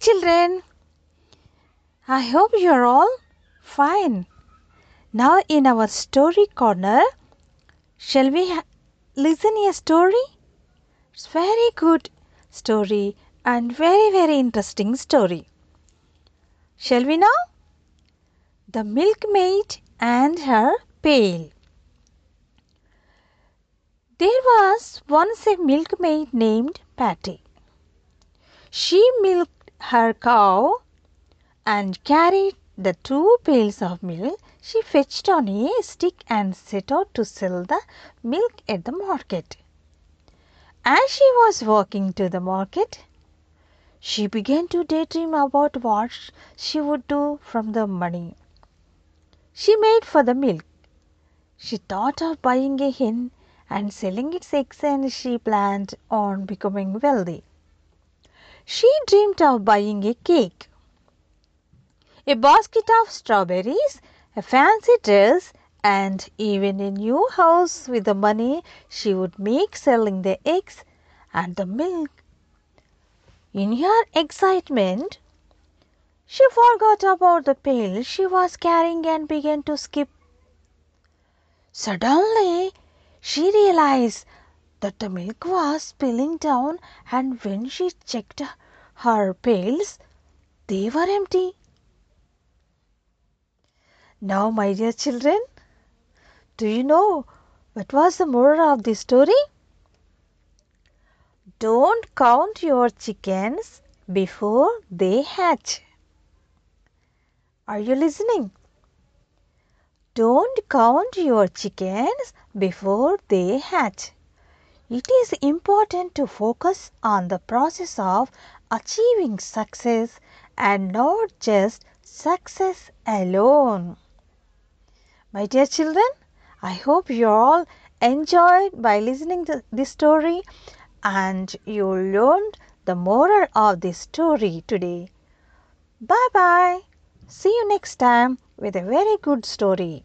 children. I hope you are all fine. Now, in our story corner, shall we listen a story? It's very good story and very very interesting story. Shall we now? The milkmaid and her pail. There was once a milkmaid named Patty. She milked her cow and carried the two pails of milk she fetched on a stick and set out to sell the milk at the market. As she was walking to the market, she began to daydream about what she would do from the money she made for the milk. She thought of buying a hen and selling its eggs and she planned on becoming wealthy. She dreamed of buying a cake, a basket of strawberries, a fancy dress and even a new house with the money she would make selling the eggs and the milk. In her excitement, she forgot about the pail she was carrying and began to skip. Suddenly, she realized that the milk was spilling down and when she checked her pails, they were empty. Now, my dear children, do you know what was the moral of the story? Don't count your chickens before they hatch. Are you listening? Don't count your chickens before they hatch. It is important to focus on the process of achieving success and not just success alone. My dear children, I hope you all enjoyed by listening to this story and you learned the moral of this story today. Bye bye. See you next time with a very good story.